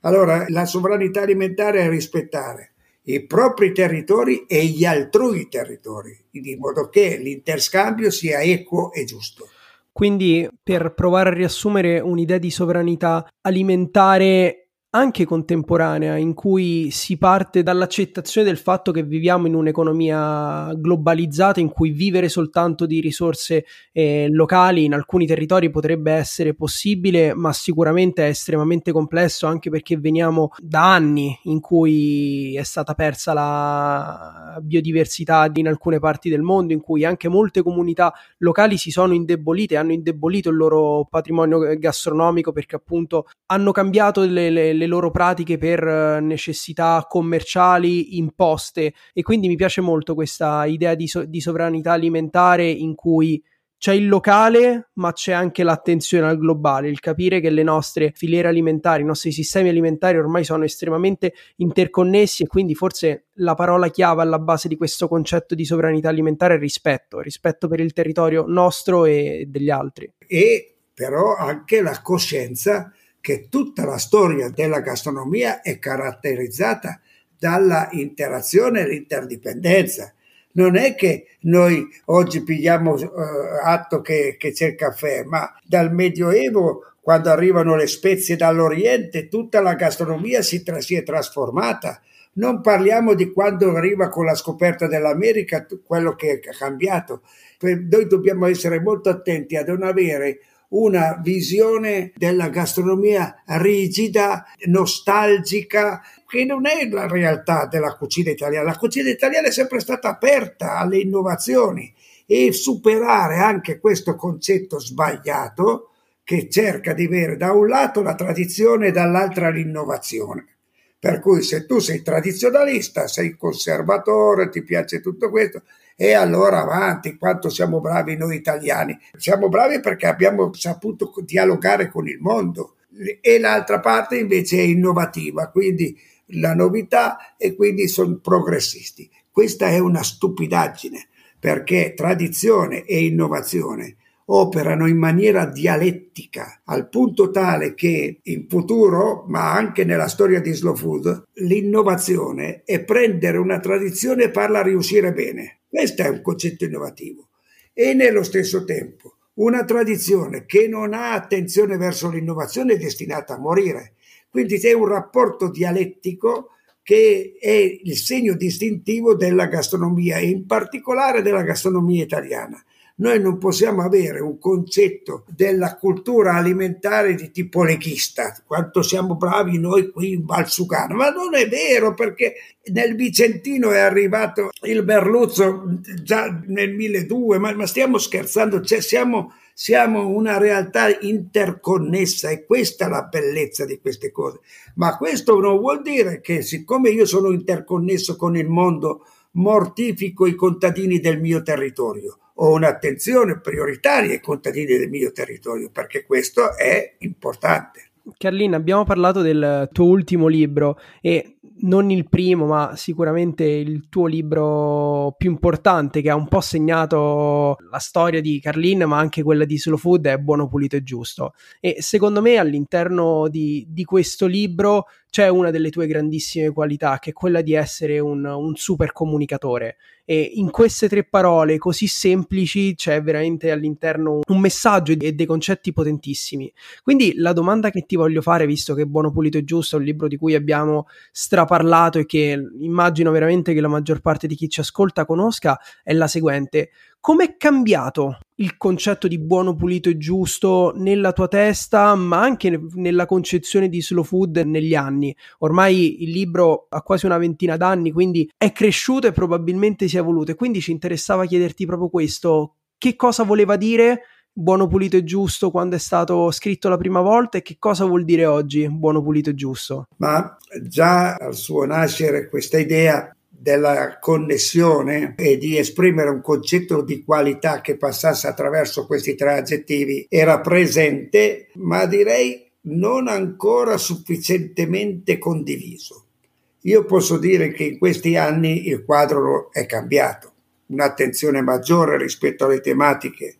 [SPEAKER 1] Allora, la sovranità alimentare è rispettare i propri territori e gli altrui territori, di modo che l'interscambio sia equo e giusto.
[SPEAKER 4] Quindi, per provare a riassumere un'idea di sovranità alimentare anche contemporanea, in cui si parte dall'accettazione del fatto che viviamo in un'economia globalizzata, in cui vivere soltanto di risorse eh, locali in alcuni territori potrebbe essere possibile, ma sicuramente è estremamente complesso anche perché veniamo da anni in cui è stata persa la biodiversità in alcune parti del mondo, in cui anche molte comunità locali si sono indebolite, hanno indebolito il loro patrimonio gastronomico perché appunto hanno cambiato le, le le loro pratiche per eh, necessità commerciali imposte e quindi mi piace molto questa idea di, so- di sovranità alimentare in cui c'è il locale, ma c'è anche l'attenzione al globale, il capire che le nostre filiere alimentari, i nostri sistemi alimentari ormai sono estremamente interconnessi e quindi forse la parola chiave alla base di questo concetto di sovranità alimentare è rispetto, rispetto per il territorio nostro e degli altri.
[SPEAKER 1] E però anche la coscienza che tutta la storia della gastronomia è caratterizzata dalla interazione e l'interdipendenza. Non è che noi oggi pigliamo uh, atto che, che c'è il caffè, ma dal Medioevo, quando arrivano le spezie dall'Oriente, tutta la gastronomia si, tra- si è trasformata. Non parliamo di quando arriva con la scoperta dell'America, quello che è cambiato. Noi dobbiamo essere molto attenti a non avere una visione della gastronomia rigida, nostalgica, che non è la realtà della cucina italiana. La cucina italiana è sempre stata aperta alle innovazioni e superare anche questo concetto sbagliato che cerca di avere da un lato la tradizione e dall'altra l'innovazione. Per cui se tu sei tradizionalista, sei conservatore, ti piace tutto questo, e allora avanti, quanto siamo bravi noi italiani. Siamo bravi perché abbiamo saputo dialogare con il mondo e l'altra parte invece è innovativa, quindi la novità e quindi sono progressisti. Questa è una stupidaggine perché tradizione e innovazione operano in maniera dialettica, al punto tale che in futuro, ma anche nella storia di Slow Food, l'innovazione è prendere una tradizione e farla riuscire bene. Questo è un concetto innovativo. E nello stesso tempo, una tradizione che non ha attenzione verso l'innovazione è destinata a morire. Quindi c'è un rapporto dialettico che è il segno distintivo della gastronomia e in particolare della gastronomia italiana. Noi non possiamo avere un concetto della cultura alimentare di tipo leghista, quanto siamo bravi noi qui in Valsugano, ma non è vero perché nel Vicentino è arrivato il Berluzzo già nel 1200, ma, ma stiamo scherzando, cioè siamo, siamo una realtà interconnessa e questa è la bellezza di queste cose. Ma questo non vuol dire che siccome io sono interconnesso con il mondo, mortifico i contadini del mio territorio ho un'attenzione prioritaria ai contadini del mio territorio perché questo è importante.
[SPEAKER 4] Carlina, abbiamo parlato del tuo ultimo libro e non il primo, ma sicuramente il tuo libro più importante che ha un po' segnato la storia di Carlin, ma anche quella di Slow Food è Buono, Pulito e Giusto. E secondo me all'interno di, di questo libro c'è una delle tue grandissime qualità, che è quella di essere un, un super comunicatore. E in queste tre parole così semplici c'è veramente all'interno un messaggio e dei concetti potentissimi. Quindi la domanda che ti voglio fare, visto che Buono Pulito e Giusto è un libro di cui abbiamo straparlato e che immagino veramente che la maggior parte di chi ci ascolta conosca, è la seguente. Com'è cambiato il concetto di buono, pulito e giusto nella tua testa, ma anche nella concezione di slow food negli anni? Ormai il libro ha quasi una ventina d'anni, quindi è cresciuto e probabilmente si è evoluto. E quindi ci interessava chiederti proprio questo: che cosa voleva dire buono, pulito e giusto quando è stato scritto la prima volta e che cosa vuol dire oggi buono, pulito e giusto?
[SPEAKER 1] Ma già al suo nascere questa idea della connessione e di esprimere un concetto di qualità che passasse attraverso questi tre aggettivi era presente, ma direi non ancora sufficientemente condiviso. Io posso dire che in questi anni il quadro è cambiato, un'attenzione maggiore rispetto alle tematiche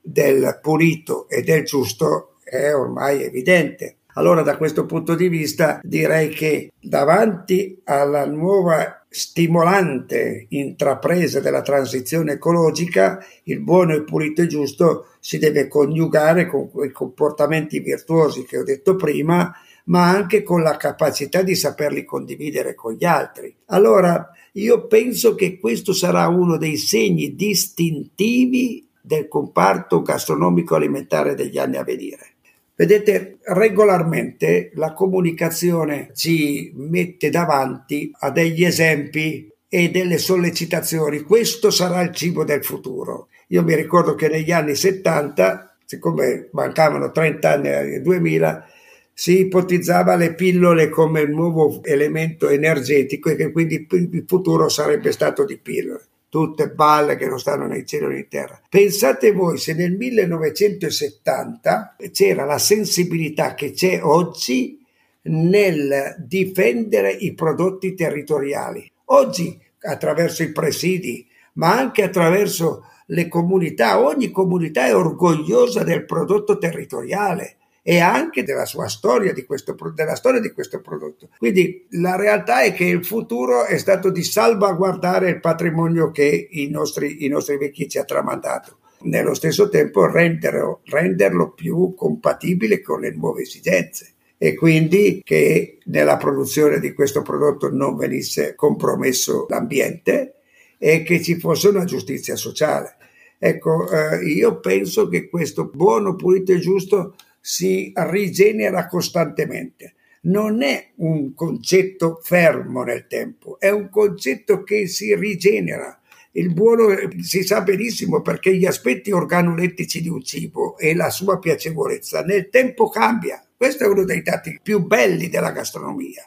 [SPEAKER 1] del pulito e del giusto è ormai evidente. Allora da questo punto di vista direi che davanti alla nuova stimolante intrapresa della transizione ecologica, il buono, il pulito e giusto si deve coniugare con quei comportamenti virtuosi che ho detto prima, ma anche con la capacità di saperli condividere con gli altri. Allora, io penso che questo sarà uno dei segni distintivi del comparto gastronomico alimentare degli anni a venire. Vedete, regolarmente la comunicazione ci mette davanti a degli esempi e delle sollecitazioni. Questo sarà il cibo del futuro. Io mi ricordo che negli anni 70, siccome mancavano 30 anni al 2000, si ipotizzava le pillole come nuovo elemento energetico e che quindi il futuro sarebbe stato di pillole tutte balle che non stanno né in cielo né in terra. Pensate voi se nel 1970 c'era la sensibilità che c'è oggi nel difendere i prodotti territoriali. Oggi attraverso i presidi, ma anche attraverso le comunità, ogni comunità è orgogliosa del prodotto territoriale e anche della sua storia, di questo, della storia di questo prodotto. Quindi la realtà è che il futuro è stato di salvaguardare il patrimonio che i nostri, i nostri vecchi ci ha tramandato. Nello stesso tempo renderlo, renderlo più compatibile con le nuove esigenze e quindi che nella produzione di questo prodotto non venisse compromesso l'ambiente e che ci fosse una giustizia sociale. Ecco, eh, io penso che questo buono, pulito e giusto si rigenera costantemente. Non è un concetto fermo nel tempo, è un concetto che si rigenera. Il buono si sa benissimo perché gli aspetti organolettici di un cibo e la sua piacevolezza nel tempo cambia. Questo è uno dei dati più belli della gastronomia.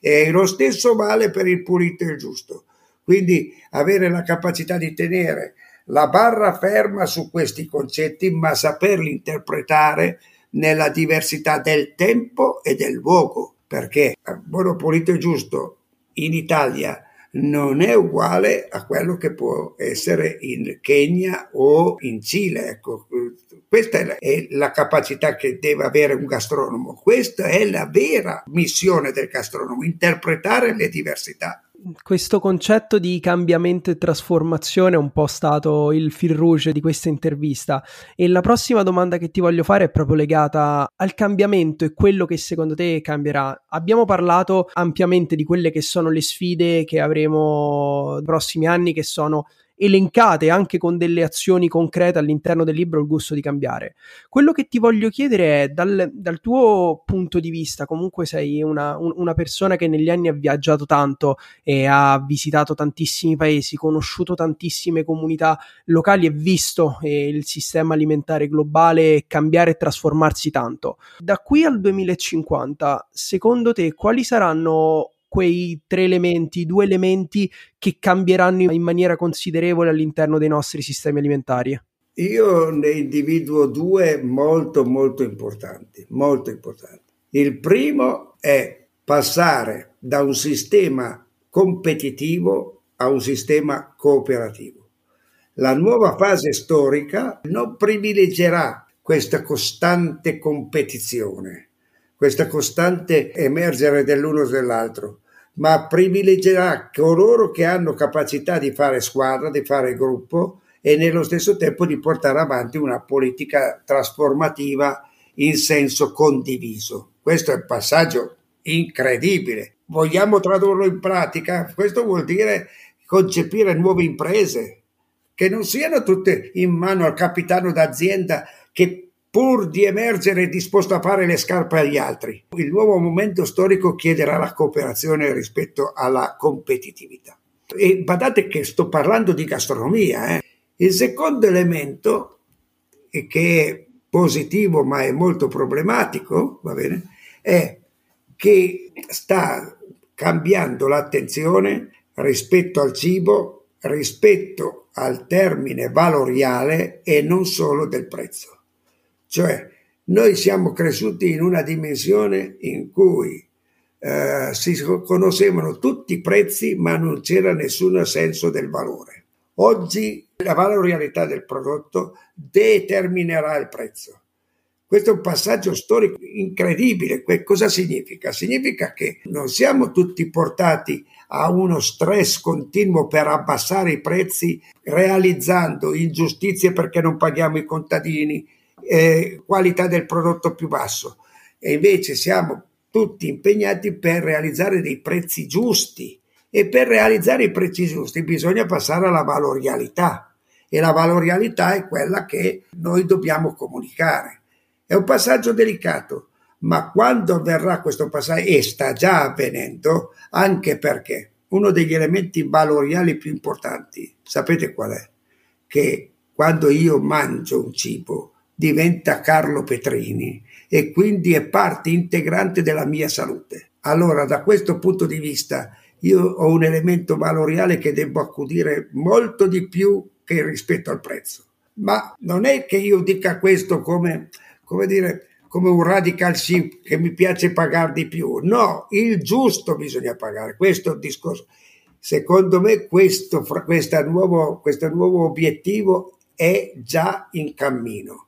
[SPEAKER 1] E lo stesso vale per il pulito e il giusto. Quindi avere la capacità di tenere la barra ferma su questi concetti, ma saperli interpretare nella diversità del tempo e del luogo, perché buono pulito e giusto in Italia non è uguale a quello che può essere in Kenya o in Cile. Ecco, questa è la capacità che deve avere un gastronomo, questa è la vera missione del gastronomo, interpretare le diversità
[SPEAKER 4] questo concetto di cambiamento e trasformazione è un po' stato il fil rouge di questa intervista e la prossima domanda che ti voglio fare è proprio legata al cambiamento e quello che secondo te cambierà. Abbiamo parlato ampiamente di quelle che sono le sfide che avremo nei prossimi anni che sono elencate anche con delle azioni concrete all'interno del libro Il gusto di cambiare. Quello che ti voglio chiedere è, dal, dal tuo punto di vista, comunque sei una, un, una, persona che negli anni ha viaggiato tanto e ha visitato tantissimi paesi, conosciuto tantissime comunità locali e visto eh, il sistema alimentare globale cambiare e trasformarsi tanto. Da qui al 2050, secondo te, quali saranno quei tre elementi, due elementi che cambieranno in maniera considerevole all'interno dei nostri sistemi alimentari?
[SPEAKER 1] Io ne individuo due molto molto importanti, molto importanti. Il primo è passare da un sistema competitivo a un sistema cooperativo. La nuova fase storica non privilegerà questa costante competizione, questa costante emergere dell'uno dell'altro, ma privilegerà coloro che hanno capacità di fare squadra, di fare gruppo e nello stesso tempo di portare avanti una politica trasformativa in senso condiviso. Questo è un passaggio incredibile. Vogliamo tradurlo in pratica? Questo vuol dire concepire nuove imprese che non siano tutte in mano al capitano d'azienda che pur di emergere disposto a fare le scarpe agli altri. Il nuovo momento storico chiederà la cooperazione rispetto alla competitività. E badate che sto parlando di gastronomia. Eh. Il secondo elemento, che è positivo ma è molto problematico, va bene, è che sta cambiando l'attenzione rispetto al cibo, rispetto al termine valoriale e non solo del prezzo. Cioè, noi siamo cresciuti in una dimensione in cui eh, si conoscevano tutti i prezzi, ma non c'era nessun senso del valore. Oggi la valorialità del prodotto determinerà il prezzo. Questo è un passaggio storico incredibile. Cosa significa? Significa che non siamo tutti portati a uno stress continuo per abbassare i prezzi, realizzando ingiustizie perché non paghiamo i contadini, eh, qualità del prodotto più basso. E invece siamo tutti impegnati per realizzare dei prezzi giusti. E per realizzare i prezzi giusti bisogna passare alla valorialità. E la valorialità è quella che noi dobbiamo comunicare è un passaggio delicato, ma quando avverrà questo passaggio, e sta già avvenendo, anche perché uno degli elementi valoriali più importanti, sapete qual è? Che quando io mangio un cibo diventa Carlo Petrini e quindi è parte integrante della mia salute. Allora, da questo punto di vista, io ho un elemento valoriale che devo accudire molto di più che rispetto al prezzo. Ma non è che io dica questo come come dire, come un radical chic che mi piace pagare di più. No, il giusto bisogna pagare, questo è il discorso. Secondo me questo, nuovo, questo nuovo obiettivo è già in cammino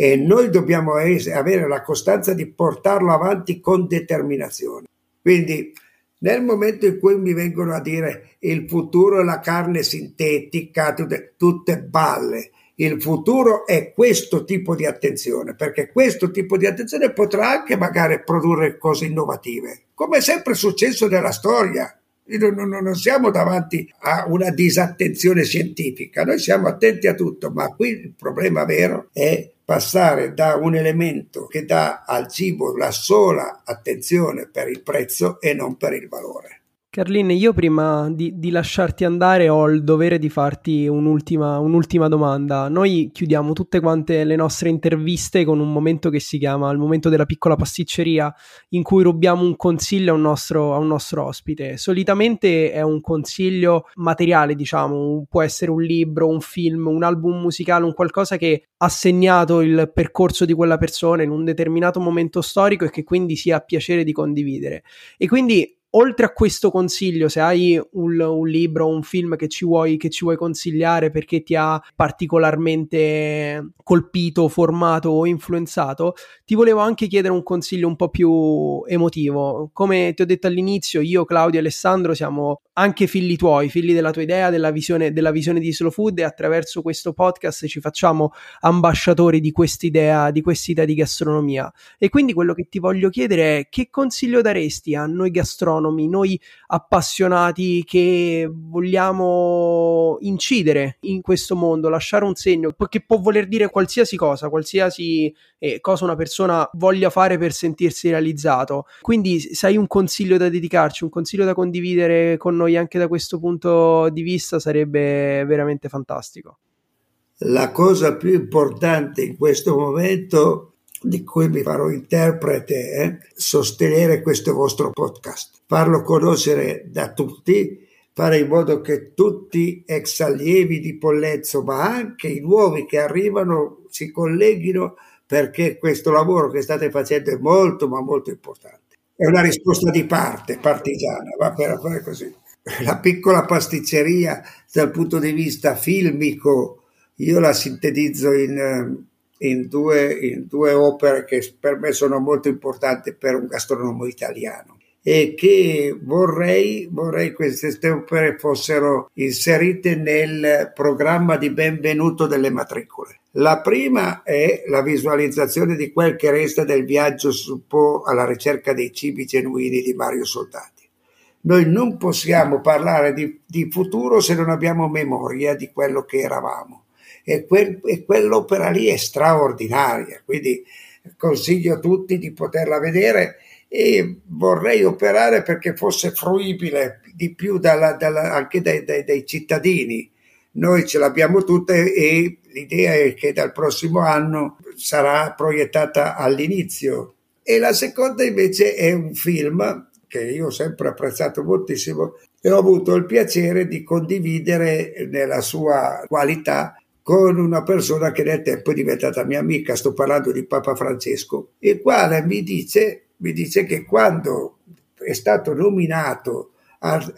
[SPEAKER 1] e noi dobbiamo avere la costanza di portarlo avanti con determinazione. Quindi nel momento in cui mi vengono a dire il futuro è la carne sintetica, tutte, tutte balle, il futuro è questo tipo di attenzione, perché questo tipo di attenzione potrà anche magari produrre cose innovative, come è sempre successo nella storia. Non, siamo davanti a una disattenzione scientifica, noi siamo attenti a tutto, ma qui il problema vero è passare da un elemento che dà al cibo la sola attenzione per il prezzo e non per il valore.
[SPEAKER 4] Carlin, io prima di, di, lasciarti andare ho il dovere di farti un'ultima, un'ultima, domanda. Noi chiudiamo tutte quante le nostre interviste con un momento che si chiama il momento della piccola pasticceria, in cui rubiamo un consiglio a un nostro, a un nostro ospite. Solitamente è un consiglio materiale, diciamo, può essere un libro, un film, un album musicale, un qualcosa che ha segnato il percorso di quella persona in un determinato momento storico e che quindi si ha piacere di condividere. E quindi oltre a questo consiglio, se hai un, un libro o un film che ci, vuoi, che ci vuoi consigliare perché ti ha particolarmente colpito, formato o influenzato, ti volevo anche chiedere un consiglio un po' più emotivo. Come ti ho detto all'inizio, io, Claudio e Alessandro siamo anche figli tuoi, figli della tua idea, della visione, della visione di Slow Food e attraverso questo podcast ci facciamo ambasciatori di quest'idea, di quest'idea di gastronomia. E quindi quello che ti voglio chiedere è che consiglio daresti a noi gastronomi, noi appassionati che vogliamo incidere in questo mondo, lasciare un segno, che può voler dire qualsiasi cosa, qualsiasi eh, cosa una persona voglia fare per sentirsi realizzato. Quindi se hai un consiglio da dedicarci, un consiglio da condividere con noi anche da questo punto di vista sarebbe veramente fantastico.
[SPEAKER 1] La cosa più importante in questo momento di cui mi farò interprete è sostenere questo vostro podcast, farlo conoscere da tutti, fare in modo che tutti ex allievi di Pollezzo, ma anche i nuovi che arrivano, si colleghino perché questo lavoro che state facendo è molto ma molto importante. è una risposta di parte, partigiana, va per fare così. La piccola pasticceria dal punto di vista filmico, io la sintetizzo in, in, due, in due opere che per me sono molto importanti per un gastronomo italiano e che vorrei, vorrei queste opere fossero inserite nel programma di benvenuto delle matricole. La prima è la visualizzazione di quel che resta del viaggio su Po alla ricerca dei cibi genuini di Mario Soldati. Noi non possiamo parlare di, di futuro se non abbiamo memoria di quello che eravamo e, quel, e quell'opera lì è straordinaria, quindi consiglio a tutti di poterla vedere e vorrei operare perché fosse fruibile di più dalla, dalla, anche dai, dai, dai, cittadini. Noi ce l'abbiamo tutta e l'idea è che dal prossimo anno sarà proiettata all'inizio. E la seconda invece è un film che io ho sempre apprezzato moltissimo e ho avuto il piacere di condividere nella sua qualità con una persona che nel tempo è diventata mia amica, sto parlando di Papa Francesco, il quale mi dice mi dice che quando è stato nominato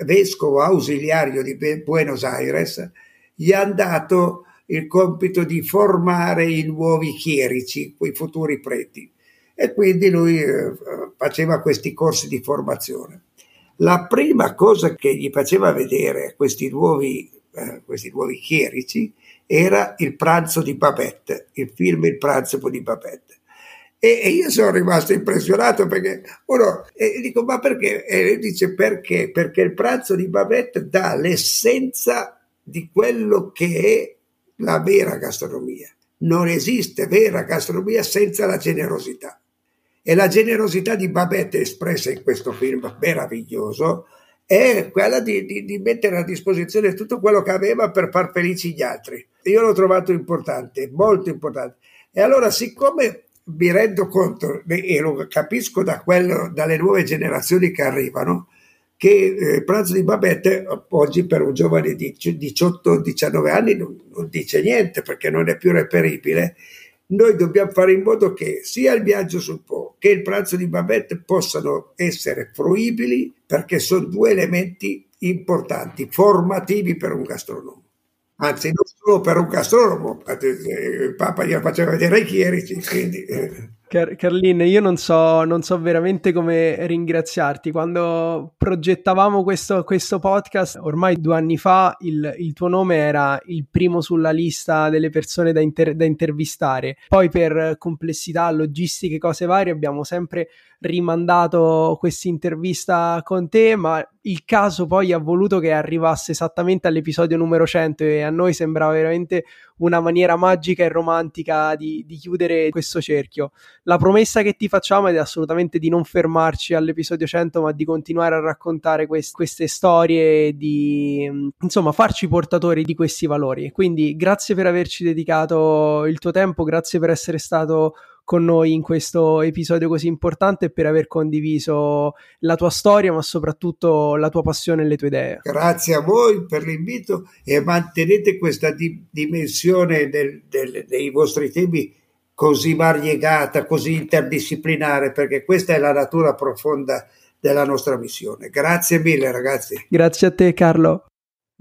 [SPEAKER 1] vescovo ausiliario di Buenos Aires, gli hanno dato il compito di formare i nuovi chierici, quei futuri preti. E quindi lui eh, faceva questi corsi di formazione. La prima cosa che gli faceva vedere questi nuovi, eh, questi nuovi chierici era il pranzo di Babette, il film Il pranzo di Babette. E, e, io sono rimasto impressionato perché uno e dico ma perché? E dice perché? Perché il pranzo di Babette dà l'essenza di quello che è la vera gastronomia. Non esiste vera gastronomia senza la generosità. E la generosità di Babette espressa in questo film meraviglioso è quella di, di, di, mettere a disposizione tutto quello che aveva per far felici gli altri. Io l'ho trovato importante, molto importante. E allora, siccome mi rendo conto e lo capisco da quello, dalle nuove generazioni che arrivano che eh, il pranzo di Babette oggi per un giovane di 18-19 anni non, non, dice niente perché non è più reperibile. Noi dobbiamo fare in modo che sia il viaggio sul Po che il pranzo di Babette possano essere fruibili perché sono due elementi importanti, formativi per un gastronomo. Anzi non solo per un gastronomo, il Papa glielo faceva vedere ai chierici, quindi...
[SPEAKER 4] Car- Carlin, io non so, non so, veramente come ringraziarti. Quando progettavamo questo, questo podcast, ormai due anni fa, il, il, tuo nome era il primo sulla lista delle persone da, inter- da intervistare. Poi per complessità, logistiche, cose varie, abbiamo sempre rimandato questa intervista con te, ma il caso poi ha voluto che arrivasse esattamente all'episodio numero 100 e a noi sembrava veramente una maniera magica e romantica di, di, chiudere questo cerchio. La promessa che ti facciamo è assolutamente di non fermarci all'episodio 100, ma di continuare a raccontare quest- queste storie di insomma farci portatori di questi valori. Quindi grazie per averci dedicato il tuo tempo, grazie per essere stato con noi in questo episodio così importante e per aver condiviso la tua storia, ma soprattutto la tua passione e le tue idee.
[SPEAKER 1] Grazie a voi per l'invito e mantenete questa di- dimensione del, del, dei vostri temi così variegata, così interdisciplinare, perché questa è la natura profonda della nostra missione. Grazie mille ragazzi.
[SPEAKER 4] Grazie a te Carlo.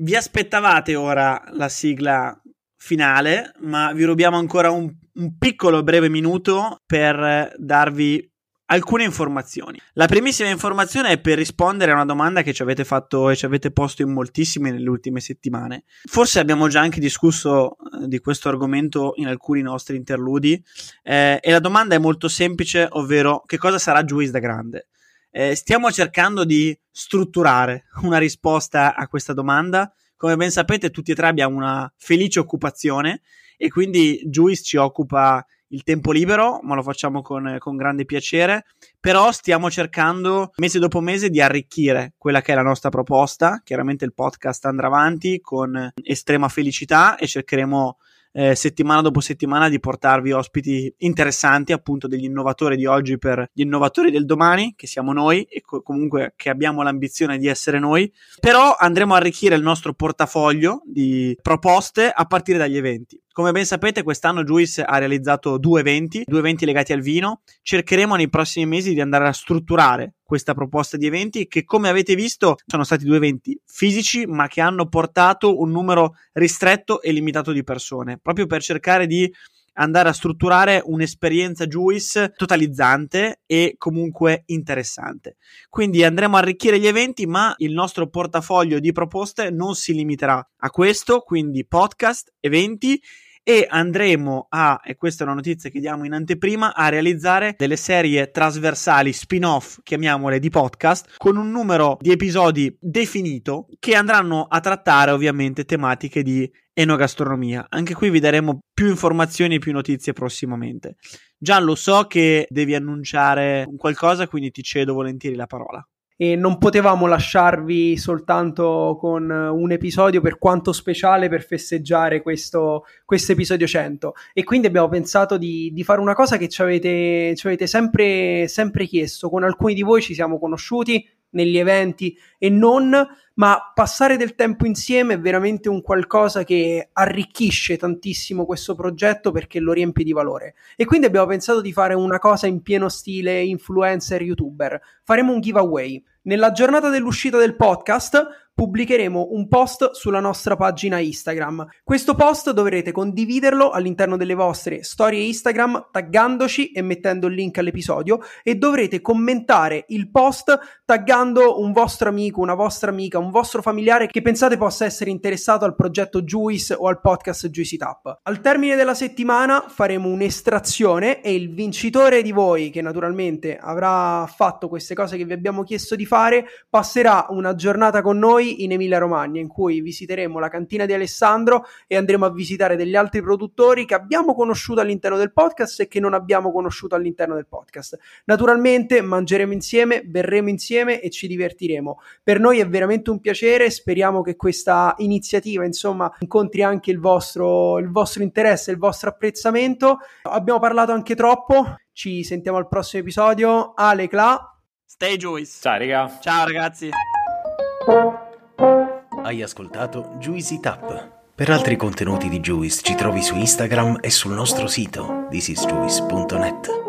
[SPEAKER 2] Vi aspettavate ora la sigla finale, ma vi rubiamo ancora un, un piccolo breve minuto per darvi alcune informazioni. La primissima informazione è per rispondere a una domanda che ci avete fatto e ci avete posto in moltissime nelle ultime settimane. Forse abbiamo già anche discusso eh, di questo argomento in alcuni nostri interludi eh, e la domanda è molto semplice, ovvero che cosa sarà Juice da grande? Eh, stiamo cercando di strutturare una risposta a questa domanda come ben sapete, tutti e tre abbiamo una felice occupazione e quindi Juice ci occupa il tempo libero, ma lo facciamo con, con, grande piacere. Però stiamo cercando mese dopo mese di arricchire quella che è la nostra proposta. Chiaramente il podcast andrà avanti con estrema felicità e cercheremo eh, settimana dopo settimana di portarvi ospiti interessanti, appunto degli innovatori di oggi per gli innovatori del domani, che siamo noi e co- comunque che abbiamo l'ambizione di essere noi. Però andremo a arricchire il nostro portafoglio di proposte a partire dagli eventi. Come ben sapete, quest'anno Juice ha realizzato due eventi, due eventi legati al vino. Cercheremo nei prossimi mesi di andare a strutturare questa proposta di eventi che, come avete visto, sono stati due eventi fisici, ma che hanno portato un numero ristretto e limitato di persone, proprio per cercare di andare a strutturare un'esperienza Juice totalizzante e comunque interessante. Quindi andremo a arricchire gli eventi, ma il nostro portafoglio di proposte non si limiterà a questo, quindi podcast, eventi e andremo a, e questa è una notizia che diamo in anteprima, a realizzare delle serie trasversali spin-off, chiamiamole di podcast, con un numero di episodi definito che andranno a trattare ovviamente tematiche di enogastronomia. Anche qui vi daremo più informazioni e più notizie prossimamente. Gianlo, so che devi annunciare qualcosa, quindi ti cedo volentieri la parola
[SPEAKER 4] e non potevamo lasciarvi soltanto con un episodio per quanto speciale per festeggiare questo episodio 100 e quindi abbiamo pensato di, di fare una cosa che ci avete, ci avete sempre, sempre chiesto con alcuni di voi ci siamo conosciuti negli eventi e non, ma passare del tempo insieme è veramente un qualcosa che arricchisce tantissimo questo progetto perché lo riempie di valore. E quindi abbiamo pensato di fare una cosa in pieno stile influencer youtuber. Faremo un giveaway. Nella giornata dell'uscita del podcast pubblicheremo un post sulla nostra pagina Instagram. Questo post dovrete condividerlo all'interno delle vostre storie Instagram taggandoci e mettendo il link all'episodio e dovrete commentare il post taggando un vostro amico, una vostra amica, un vostro familiare che pensate possa essere interessato al progetto Juice o al podcast Juicy Tap. Al termine della settimana faremo un'estrazione e il vincitore di voi che naturalmente avrà fatto queste cose che vi abbiamo chiesto di fare passerà una giornata con noi in Emilia Romagna, in cui visiteremo la cantina di Alessandro e andremo a visitare degli altri produttori che abbiamo conosciuto all'interno del podcast e che non abbiamo conosciuto all'interno del podcast. Naturalmente mangeremo insieme, berremo insieme e ci divertiremo. Per noi è veramente un piacere, speriamo che questa iniziativa, insomma, incontri anche il vostro, il vostro interesse, il vostro apprezzamento. Abbiamo parlato anche troppo, ci sentiamo al prossimo episodio. Ale Cla.
[SPEAKER 2] Stay Juice.
[SPEAKER 3] Ciao raga.
[SPEAKER 2] Ciao ragazzi.
[SPEAKER 5] Hai ascoltato Juicy Tap. Per altri contenuti di Juice ci trovi su Instagram e sul nostro sito thisisjuice.net.